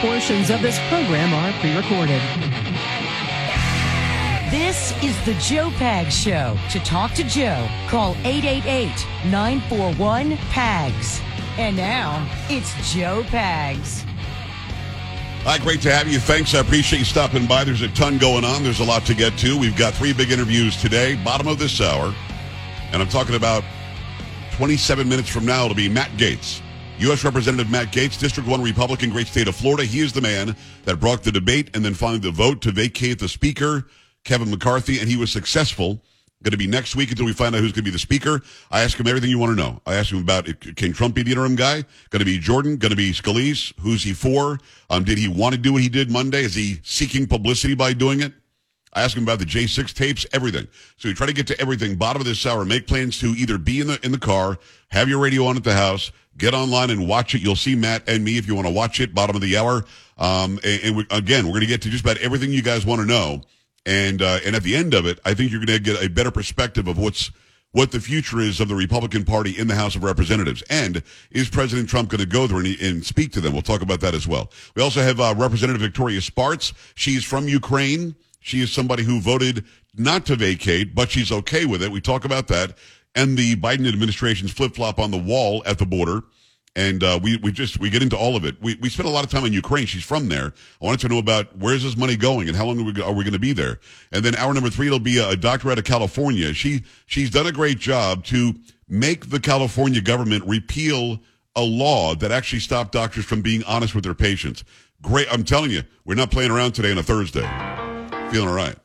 Portions of this program are pre-recorded. This is the Joe Pags Show. To talk to Joe, call 888-941-PAGS. And now, it's Joe Pags. Hi, great to have you. Thanks. I appreciate you stopping by. There's a ton going on. There's a lot to get to. We've got three big interviews today, bottom of this hour. And I'm talking about 27 minutes from now, it'll be Matt Gaetz. U.S. Representative Matt Gaetz, District 1 Republican, great state of Florida. He is the man that brought the debate and then finally the vote to vacate the Speaker, Kevin McCarthy, and he was successful. Going to be next week until we find out who's going to be the Speaker. I ask him everything you want to know. I ask him about can Trump be the interim guy? Going to be Jordan? Going to be Scalise? Who's he for? Um, did he want to do what he did Monday? Is he seeking publicity by doing it? I ask him about the J6 tapes, everything. So we try to get to everything. Bottom of this hour, make plans to either be in the in the car, have your radio on at the house, get online and watch it. You'll see Matt and me if you want to watch it. Bottom of the hour. Um, and, and we, again, we're going to get to just about everything you guys want to know. And uh, and at the end of it, I think you're going to get a better perspective of what's what the future is of the Republican Party in the House of Representatives. And is President Trump going to go there and, and, speak to them? We'll talk about that as well. We also have uh, Representative Victoria Spartz. She's from Ukraine. She is somebody who voted not to vacate, but she's okay with it. We talk about that and the Biden administration's flip flop on the wall at the border. And uh, we we just we get into all of it. We we spent a lot of time in Ukraine. She's from there. I wanted to know about where's this money going and how long are we, are we going to be there. And then hour number three, it'll be a, a doctor out of California. She she's done a great job to make the California government repeal a law that actually stopped doctors from being honest with their patients. Great. I'm telling you, we're not playing around today on a Thursday. Feeling all right.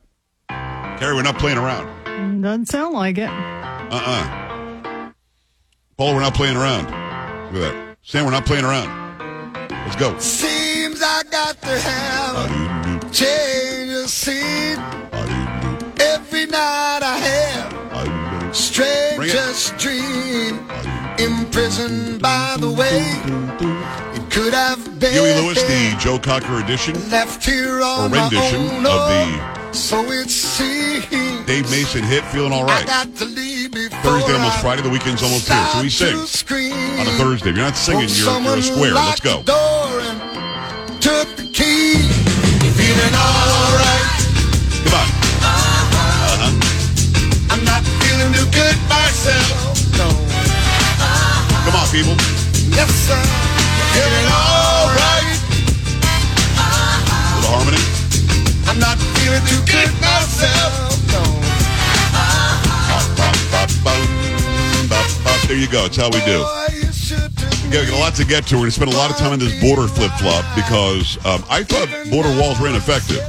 Carrie, we're not playing around. Doesn't sound like it. Uh-uh. Paul, we're not playing around. Look at that. Sam, we're not playing around. Let's go. Seems I got to have a change of scene. Every night I have strangest dream. Imprisoned by the way it could have been. Huey Lewis, the Joe Cocker edition. Left here on or rendition own, of the so it seems Dave Mason hit Feeling All Right. Thursday, almost Friday. The weekend's almost here. So we sing on a Thursday. If you're not singing, you're, you're a square. Let's go. Took the key. Feeling all right. Come on. Uh-huh. I'm not feeling too good myself. No. Come on, people. Yes, sir. Feeling all right. Little harmony. I'm not feeling too good myself. No. There you go. It's how we do. We got a lot to get to. We're going to spend a lot of time on this border flip flop because um, I thought border walls were ineffective.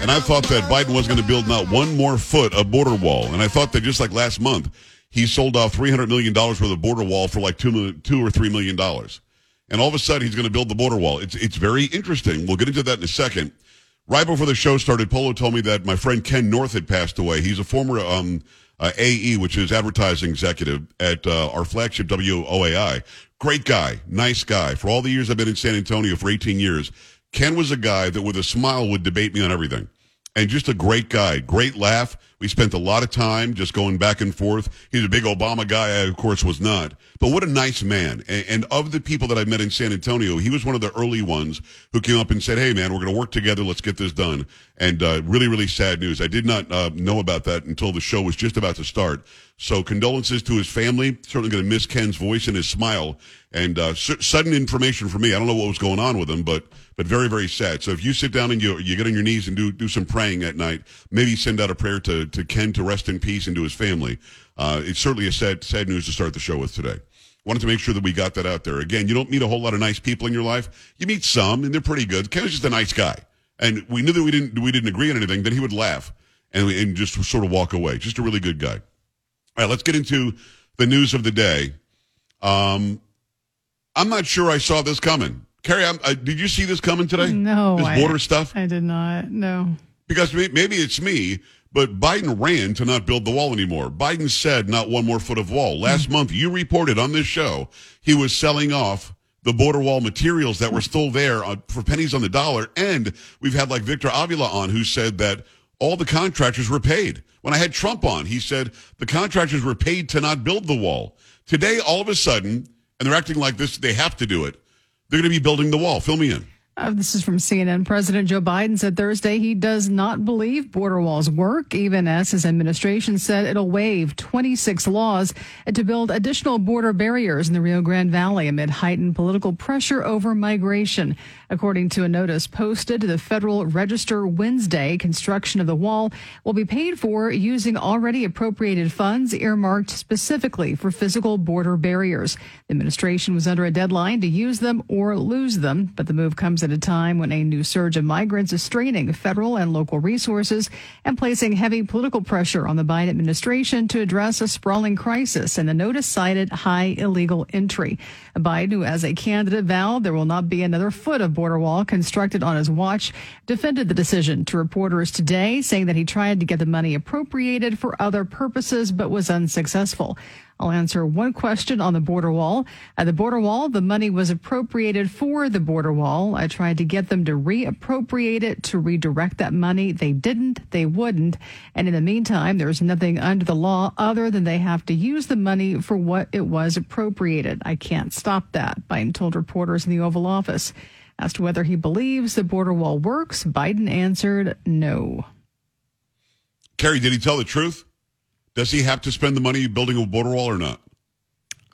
And I thought that Biden was going to build not one more foot of border wall. And I thought that just like last month, he sold off $300 million worth of border wall for like two, two or $3 million. And all of a sudden, he's going to build the border wall. It's, it's very interesting. We'll get into that in a second. Right before the show started, Polo told me that my friend Ken North had passed away. He's a former um, uh, AE, which is advertising executive at uh, our flagship WOAI. Great guy, nice guy. For all the years I've been in San Antonio for 18 years, Ken was a guy that with a smile would debate me on everything. And just a great guy, great laugh. We spent a lot of time just going back and forth. He's a big Obama guy. I, of course, was not. But what a nice man. And, and of the people that I met in San Antonio, he was one of the early ones who came up and said, Hey, man, we're going to work together. Let's get this done. And uh, really, really sad news. I did not uh, know about that until the show was just about to start. So condolences to his family. Certainly going to miss Ken's voice and his smile. And uh, su- sudden information for me. I don't know what was going on with him, but but very very sad. So if you sit down and you you get on your knees and do do some praying at night, maybe send out a prayer to to Ken to rest in peace and to his family. Uh, it's certainly a sad sad news to start the show with today. Wanted to make sure that we got that out there. Again, you don't meet a whole lot of nice people in your life. You meet some, and they're pretty good. Ken was just a nice guy, and we knew that we didn't we didn't agree on anything. Then he would laugh and and just sort of walk away. Just a really good guy. All right, let's get into the news of the day. Um, I'm not sure I saw this coming. Carrie, I'm, uh, did you see this coming today? No, this I- border stuff. I did not. No. Because may- maybe it's me, but Biden ran to not build the wall anymore. Biden said not one more foot of wall. Last month, you reported on this show he was selling off the border wall materials that were still there uh, for pennies on the dollar. And we've had like Victor Avila on who said that all the contractors were paid. When I had Trump on, he said the contractors were paid to not build the wall. Today, all of a sudden, and they're acting like this, they have to do it. They're going to be building the wall. Fill me in. Uh, this is from CNN. President Joe Biden said Thursday he does not believe border walls work, even as his administration said it'll waive 26 laws to build additional border barriers in the Rio Grande Valley amid heightened political pressure over migration. According to a notice posted to the Federal Register Wednesday, construction of the wall will be paid for using already appropriated funds earmarked specifically for physical border barriers. The administration was under a deadline to use them or lose them, but the move comes at a time when a new surge of migrants is straining federal and local resources and placing heavy political pressure on the Biden administration to address a sprawling crisis. And the notice cited high illegal entry. Biden, who as a candidate vowed there will not be another foot of border wall constructed on his watch, defended the decision to reporters today, saying that he tried to get the money appropriated for other purposes but was unsuccessful. I'll answer one question on the border wall. At the border wall, the money was appropriated for the border wall. I tried to get them to reappropriate it to redirect that money. They didn't, they wouldn't. And in the meantime, there's nothing under the law other than they have to use the money for what it was appropriated. I can't stop that, Biden told reporters in the Oval Office. As to whether he believes the border wall works, Biden answered no. Carrie, did he tell the truth? Does he have to spend the money building a border wall or not?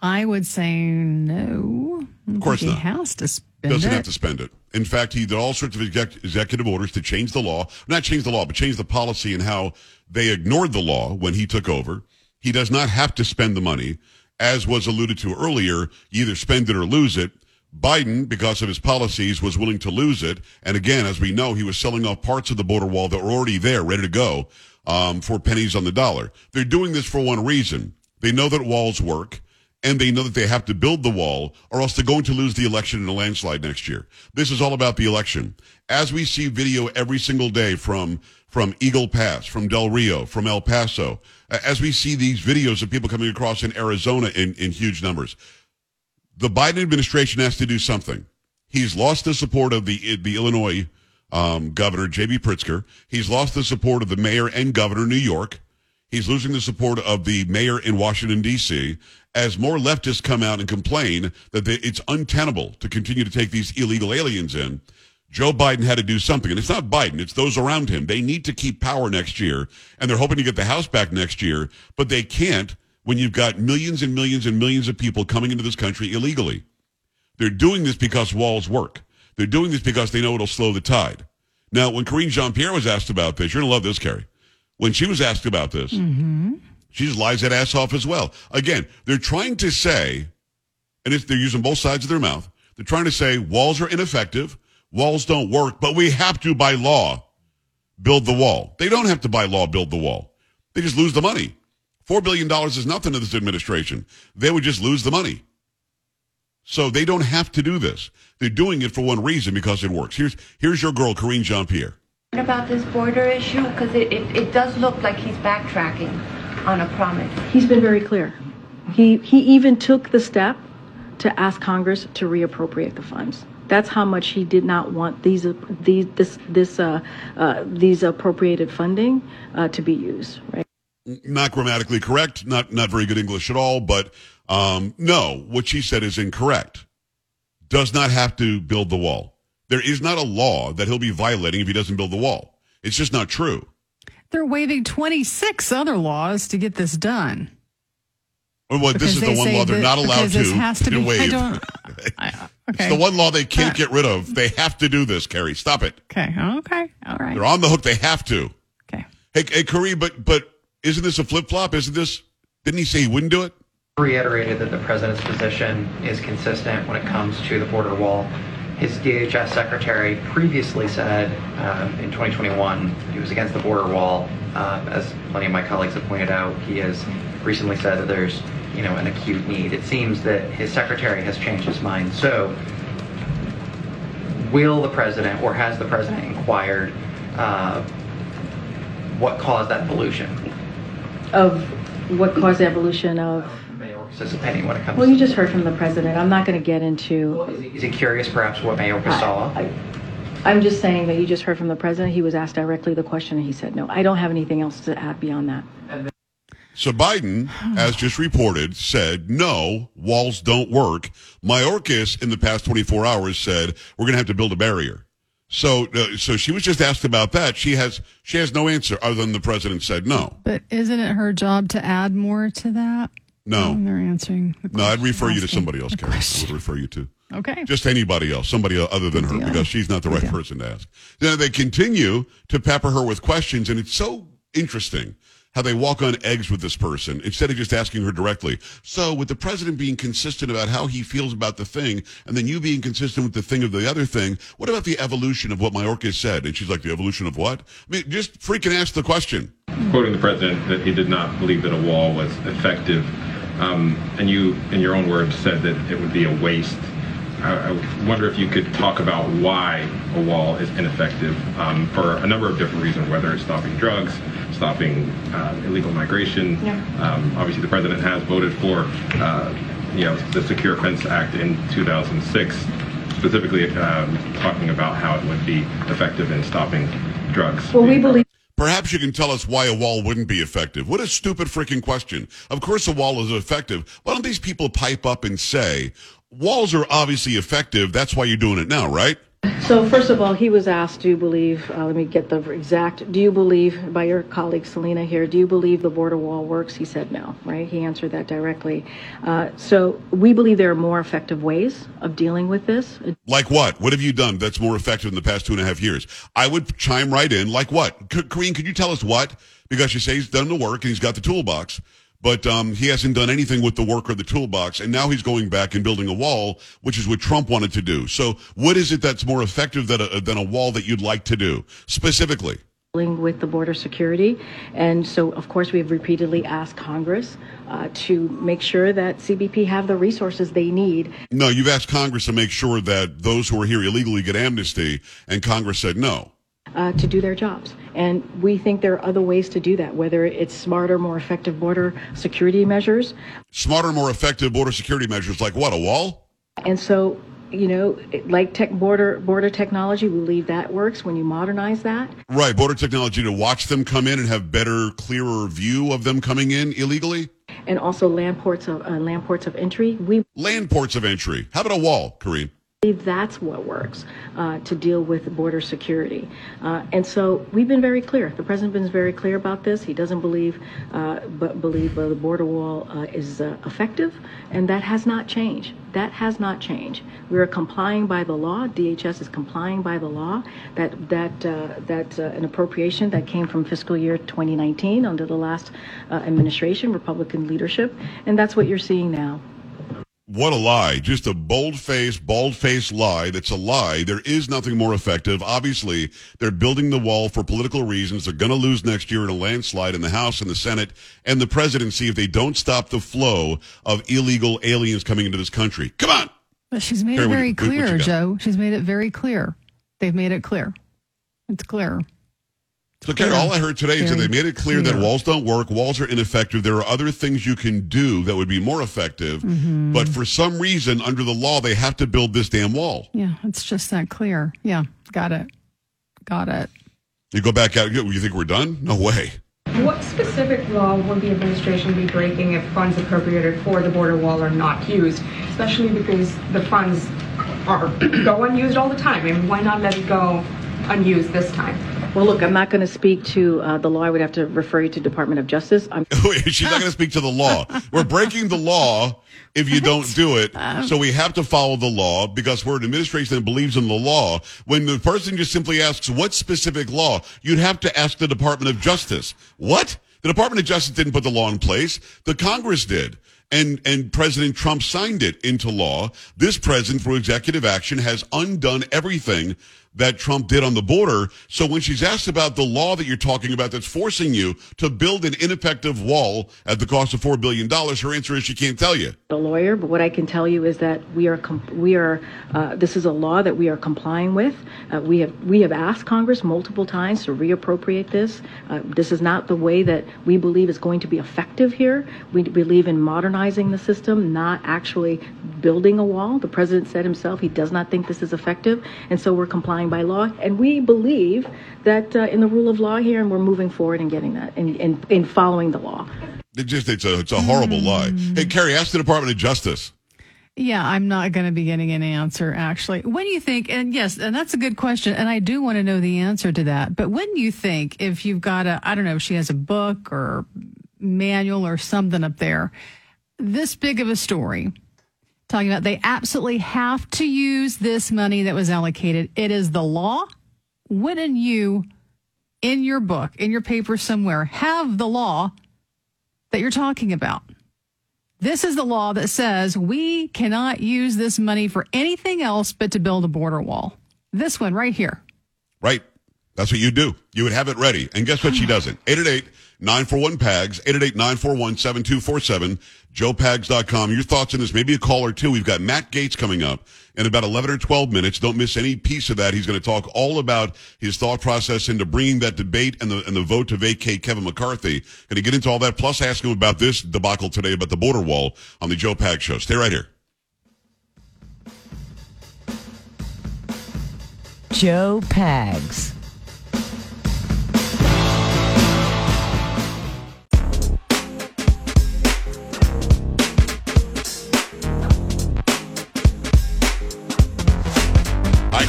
I would say no. Of course he not. has to spend Doesn't it. have to spend it. In fact, he did all sorts of exec- executive orders to change the law. Not change the law, but change the policy and how they ignored the law when he took over. He does not have to spend the money. As was alluded to earlier, you either spend it or lose it. Biden, because of his policies, was willing to lose it. And again, as we know, he was selling off parts of the border wall that were already there, ready to go, um, for pennies on the dollar. They're doing this for one reason. They know that walls work and they know that they have to build the wall or else they're going to lose the election in a landslide next year. This is all about the election. As we see video every single day from from Eagle Pass, from Del Rio, from El Paso, as we see these videos of people coming across in Arizona in, in huge numbers, the Biden administration has to do something. He's lost the support of the the Illinois um, governor J.B. Pritzker. He's lost the support of the mayor and governor of New York. He's losing the support of the mayor in Washington D.C. As more leftists come out and complain that they, it's untenable to continue to take these illegal aliens in, Joe Biden had to do something. And it's not Biden, it's those around him. They need to keep power next year, and they're hoping to get the House back next year, but they can't when you've got millions and millions and millions of people coming into this country illegally. They're doing this because walls work. They're doing this because they know it'll slow the tide. Now, when Karine Jean Pierre was asked about this, you're going to love this, Carrie. When she was asked about this, mm-hmm. she just lies that ass off as well. Again, they're trying to say, and it's, they're using both sides of their mouth, they're trying to say walls are ineffective, walls don't work, but we have to, by law, build the wall. They don't have to, by law, build the wall. They just lose the money. $4 billion is nothing to this administration. They would just lose the money. So they don't have to do this. They're doing it for one reason because it works. Here's here's your girl, Karine Jean Pierre. about this border issue? Because it, it, it does look like he's backtracking on a promise. He's been very clear. He, he even took the step to ask Congress to reappropriate the funds. That's how much he did not want these, these, this, this, uh, uh, these appropriated funding uh, to be used, right? Not grammatically correct, not not very good English at all, but um, no, what she said is incorrect. Does not have to build the wall. There is not a law that he'll be violating if he doesn't build the wall. It's just not true. They're waiving 26 other laws to get this done. Well, what, this is the one law they're not allowed because to, this has to be. I waive. don't. I, okay. It's the one law they can't Uh, get rid of. They have to do this, Carrie. Stop it. Okay. Okay. All right. They're on the hook. They have to. Okay. Hey, hey, Kareem, but but isn't this a flip flop? Isn't this? Didn't he say he wouldn't do it? Reiterated that the president's position is consistent when it comes to the border wall. His DHS secretary previously said um, in 2021 he was against the border wall. Um, as plenty of my colleagues have pointed out, he has recently said that there's you know an acute need. It seems that his secretary has changed his mind. So, will the president or has the president inquired uh, what caused that evolution? Of what caused the evolution of, Mayorkas' opinion when it comes. well, you just heard from the president. I'm not going to get into, Is he, is he curious, perhaps, what Mayorkas saw? I, I'm just saying that you just heard from the president. He was asked directly the question and he said no. I don't have anything else to add beyond that. So Biden, as just reported, said, no, walls don't work. Mayorkas in the past 24 hours said, we're going to have to build a barrier. So, uh, so she was just asked about that. She has, she has no answer other than the president said no. But isn't it her job to add more to that? No. And they're answering. The No, I'd refer you to somebody else, the Karen. I would refer you to. Okay. Just anybody else, somebody other than her, because she's not the right deal. person to ask. Then they continue to pepper her with questions, and it's so interesting how they walk on eggs with this person instead of just asking her directly. So, with the president being consistent about how he feels about the thing, and then you being consistent with the thing of the other thing, what about the evolution of what Mayorkas said? And she's like, the evolution of what? I mean, just freaking ask the question. quoting the president that he did not believe that a wall was effective, um, and you, in your own words, said that it would be a waste. I, I wonder if you could talk about why a wall is ineffective um, for a number of different reasons, whether it's stopping drugs, stopping uh, illegal migration. Um, obviously, the president has voted for, uh, you know, the Secure Fence Act in 2006, specifically um, talking about how it would be effective in stopping drugs. Well, we believe Perhaps you can tell us why a wall wouldn't be effective. What a stupid freaking question. Of course a wall is effective. Why don't these people pipe up and say, walls are obviously effective, that's why you're doing it now, right? So first of all, he was asked, do you believe, uh, let me get the exact, do you believe, by your colleague Selena here, do you believe the border wall works? He said no, right? He answered that directly. Uh, so we believe there are more effective ways of dealing with this. Like what? What have you done that's more effective in the past two and a half years? I would chime right in. Like what? K- Karine, could you tell us what? Because you say he's done the work and he's got the toolbox, but um, he hasn't done anything with the work or the toolbox, and now he's going back and building a wall, which is what Trump wanted to do. So, what is it that's more effective than a, than a wall that you'd like to do specifically? with the border security. And so, of course, we've repeatedly asked Congress uh, to make sure that CBP have the resources they need. No, you've asked Congress to make sure that those who are here illegally get amnesty, and Congress said no. Uh, to do their jobs. And we think there are other ways to do that, whether it's smarter, more effective border security measures. Smarter, more effective border security measures like what? A wall? And so, you know, like tech border border technology, we believe that works when you modernize that. Right, border technology to watch them come in and have better, clearer view of them coming in illegally. And also land ports of uh, land ports of entry. We Land ports of entry. How about a wall, Kareem? That's what works uh, to deal with border security. Uh, and so we've been very clear. The president's been very clear about this. He doesn't believe, uh, but believe the border wall uh, is uh, effective, and that has not changed. That has not changed. We are complying by the law. DHS is complying by the law. That that uh, that an appropriation that came from fiscal year 2019 under the last administration, Republican leadership, and that's what you're seeing now. What a lie. Just a bold faced, bald faced lie that's a lie. There is nothing more effective. Obviously, they're building the wall for political reasons. They're going to lose next year in a landslide in the House and the Senate and the presidency if they don't stop the flow of illegal aliens coming into this country. Come on. But she's made it very what- what you clear? Joe. She's made it very clear. They've made it clear. It's clear. So, Karen, all I heard today is that they made it clear that walls don't work, walls are ineffective. There are other things you can do that would be more effective, Mm-hmm. but for some reason, under the law, they have to build this damn wall. Yeah, it's just that clear. Yeah, got it. Got it. You go back out. You think we're done? No way. What specific law would the administration be breaking if funds appropriated for the border wall are not used? Especially because the funds are go unused all the time. I mean, why not let it go unused this time? Well, look, I'm not going to speak to uh, the law. I would have to refer you to Department of Justice. I'm She's not going to speak to the law. We're breaking the law if you don't do it. So we have to follow the law because we're an administration that believes in the law. When the person just simply asks, what specific law? You'd have to ask the Department of Justice. What? The Department of Justice didn't put the law in place. The Congress did. And, and President Trump signed it into law. This president, through executive action, has undone everything that Trump did on the border. So when she's asked about the law that you're talking about that's forcing you to build an ineffective wall at the cost of $4 billion, her answer is she can't tell you. a lawyer, but what I can tell you is that we are we are uh, this is a law that we are complying with. Uh, we have we have asked Congress multiple times to reappropriate this. Uh, this is not the way that we believe is going to be effective here. We believe in modernizing the system, not actually building a wall. The president said himself he does not think this is effective, and so we're complying by law. And we believe that uh, in the rule of law here, and we're moving forward and getting that, and in, in following the law. It just it's a it's a horrible lie. Hey, Carrie, ask the Department of Justice. Yeah, I'm not going to be getting an answer actually. When you think, and yes, and that's a good question, and I do want to know the answer to that. But when you think, if you've got a, I don't know, if she has a book or manual or something up there, this big of a story, talking about they absolutely have to use this money that was allocated. It is the law. Wouldn't you, in your book, in your paper somewhere, have the law that you're talking about? This is the law that says we cannot use this money for anything else but to build a border wall. This one right here. Right. That's what you do. You would have it ready. And guess what she ah. doesn't? 888 941 PAGS, 888 941 7247, joepags.com. Your thoughts on this? Maybe a call or two. We've got Matt Gaetz coming up in about 11 or 12 minutes. Don't miss any piece of that. He's going to talk all about his thought process into bringing that debate and the, and the vote to vacate Kevin McCarthy. Going to get into all that, plus ask him about this debacle today about the border wall on the Joe Pags show. Stay right here. Joe Pags.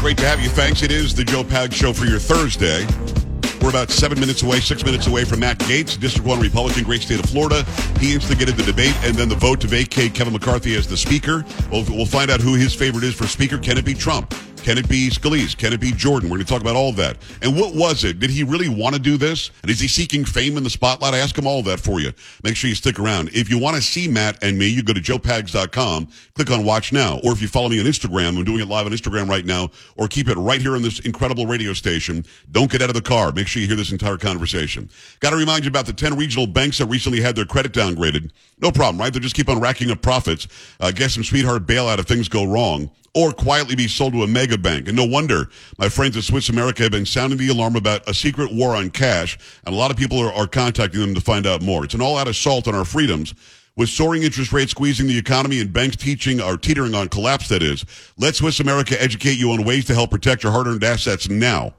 Great to have you. Thanks. It is the Joe Pag Show for your Thursday. We're about seven minutes away, six minutes away from Matt Gaetz, District 1 Republican, great state of Florida. He instigated the debate and then the vote to vacate Kevin McCarthy as the Speaker. We'll, we'll find out who his favorite is for Speaker. Can it be Trump? Can it be Scalise? Can it be Jordan? We're going to talk about all that. And what was it? Did he really want to do this? And is he seeking fame in the spotlight? I ask him all that for you. Make sure you stick around. If you want to see Matt and me, you go to joepags.com, click on watch now. Or if you follow me on Instagram, I'm doing it live on Instagram right now, or keep it right here on this incredible radio station. Don't get out of the car. Make sure you hear this entire conversation. Got to remind you about the 10 regional banks that recently had their credit downgraded. No problem, right? They just keep on racking up profits. Uh, get some sweetheart bailout if things go wrong or quietly be sold to a mega bank. And no wonder my friends at Swiss America have been sounding the alarm about a secret war on cash, and a lot of people are, are contacting them to find out more. It's an all-out assault on our freedoms. With soaring interest rates squeezing the economy and banks teaching or teetering on collapse, that is, let Swiss America educate you on ways to help protect your hard-earned assets now.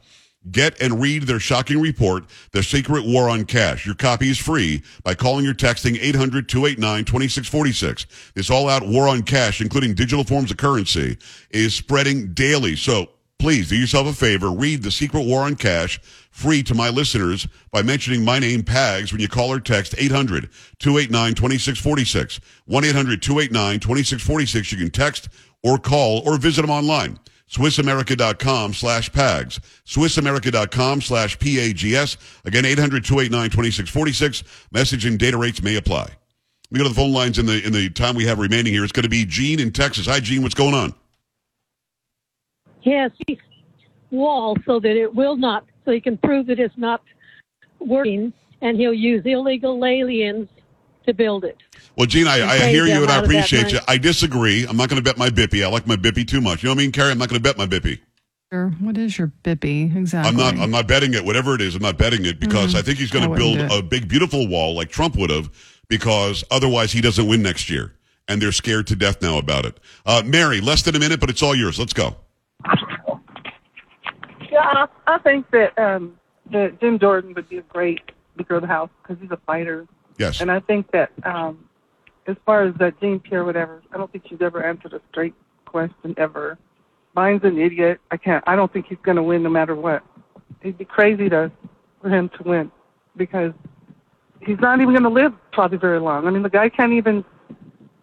Get and read their shocking report, The Secret War on Cash. Your copy is free by calling or texting 800-289-2646. This all-out war on cash, including digital forms of currency, is spreading daily. So please do yourself a favor. Read The Secret War on Cash free to my listeners by mentioning my name, Pags, when you call or text 800-289-2646. 1-800-289-2646. You can text or call or visit them online. SwissAmerica.com slash PAGS. SwissAmerica.com slash P-A-G-S. Again, 800-289-2646. Message and data rates may apply. We go to the phone lines in the in the time we have remaining here. It's going to be Gene in Texas. Hi, Gene. What's going on? Yes, wall so that it will not, so he can prove that it's not working, and he'll use illegal aliens to build it. Well, Gene, I, I hear you and I out of that appreciate you. I disagree. I'm not going to bet my Bippy. I like my Bippy too much. You know what I mean, Carrie? I'm not going to bet my Bippy. What is your bippy exactly? I'm not. I'm not betting it. Whatever it is, I'm not betting it because Mhm. I think he's going to build a big, beautiful wall like Trump would have, because otherwise he doesn't win next year, and they're scared to death now about it. Uh, Mary, less than a minute, but it's all yours. Let's go. Yeah, I, I think that um, that Jim Jordan would be a great Speaker of the House because he's a fighter. Yes. And I think that um, as far as that Jean Pierre, whatever, I don't think she's ever answered a straight question ever. Mine's an idiot. I can't. I don't think he's going to win no matter what. It'd be crazy to for him to win because he's not even going to live probably very long. I mean, the guy can't even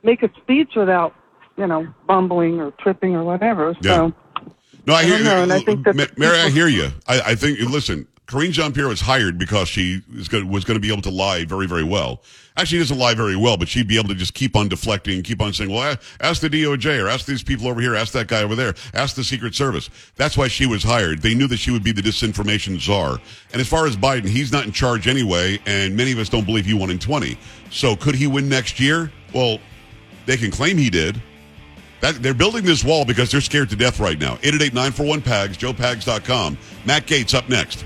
make a speech without you know bumbling or tripping or whatever. So. No, I, I hear don't know, and I think that Mary. I hear you. I, I think. Listen, Karine Jean Pierre was hired because she was going to be able to lie very, very well. Actually, she doesn't lie very well, but she'd be able to just keep on deflecting, and keep on saying, "Well, ask the DOJ or ask these people over here, ask that guy over there, ask the Secret Service." That's why she was hired. They knew that she would be the disinformation czar. And as far as Biden, he's not in charge anyway, and many of us don't believe he won in twenty. So could he win next year? Well, they can claim he did. That, they're building this wall because they're scared to death right now. 888-941-PAGS, joepags.com. Matt Gaetz up next.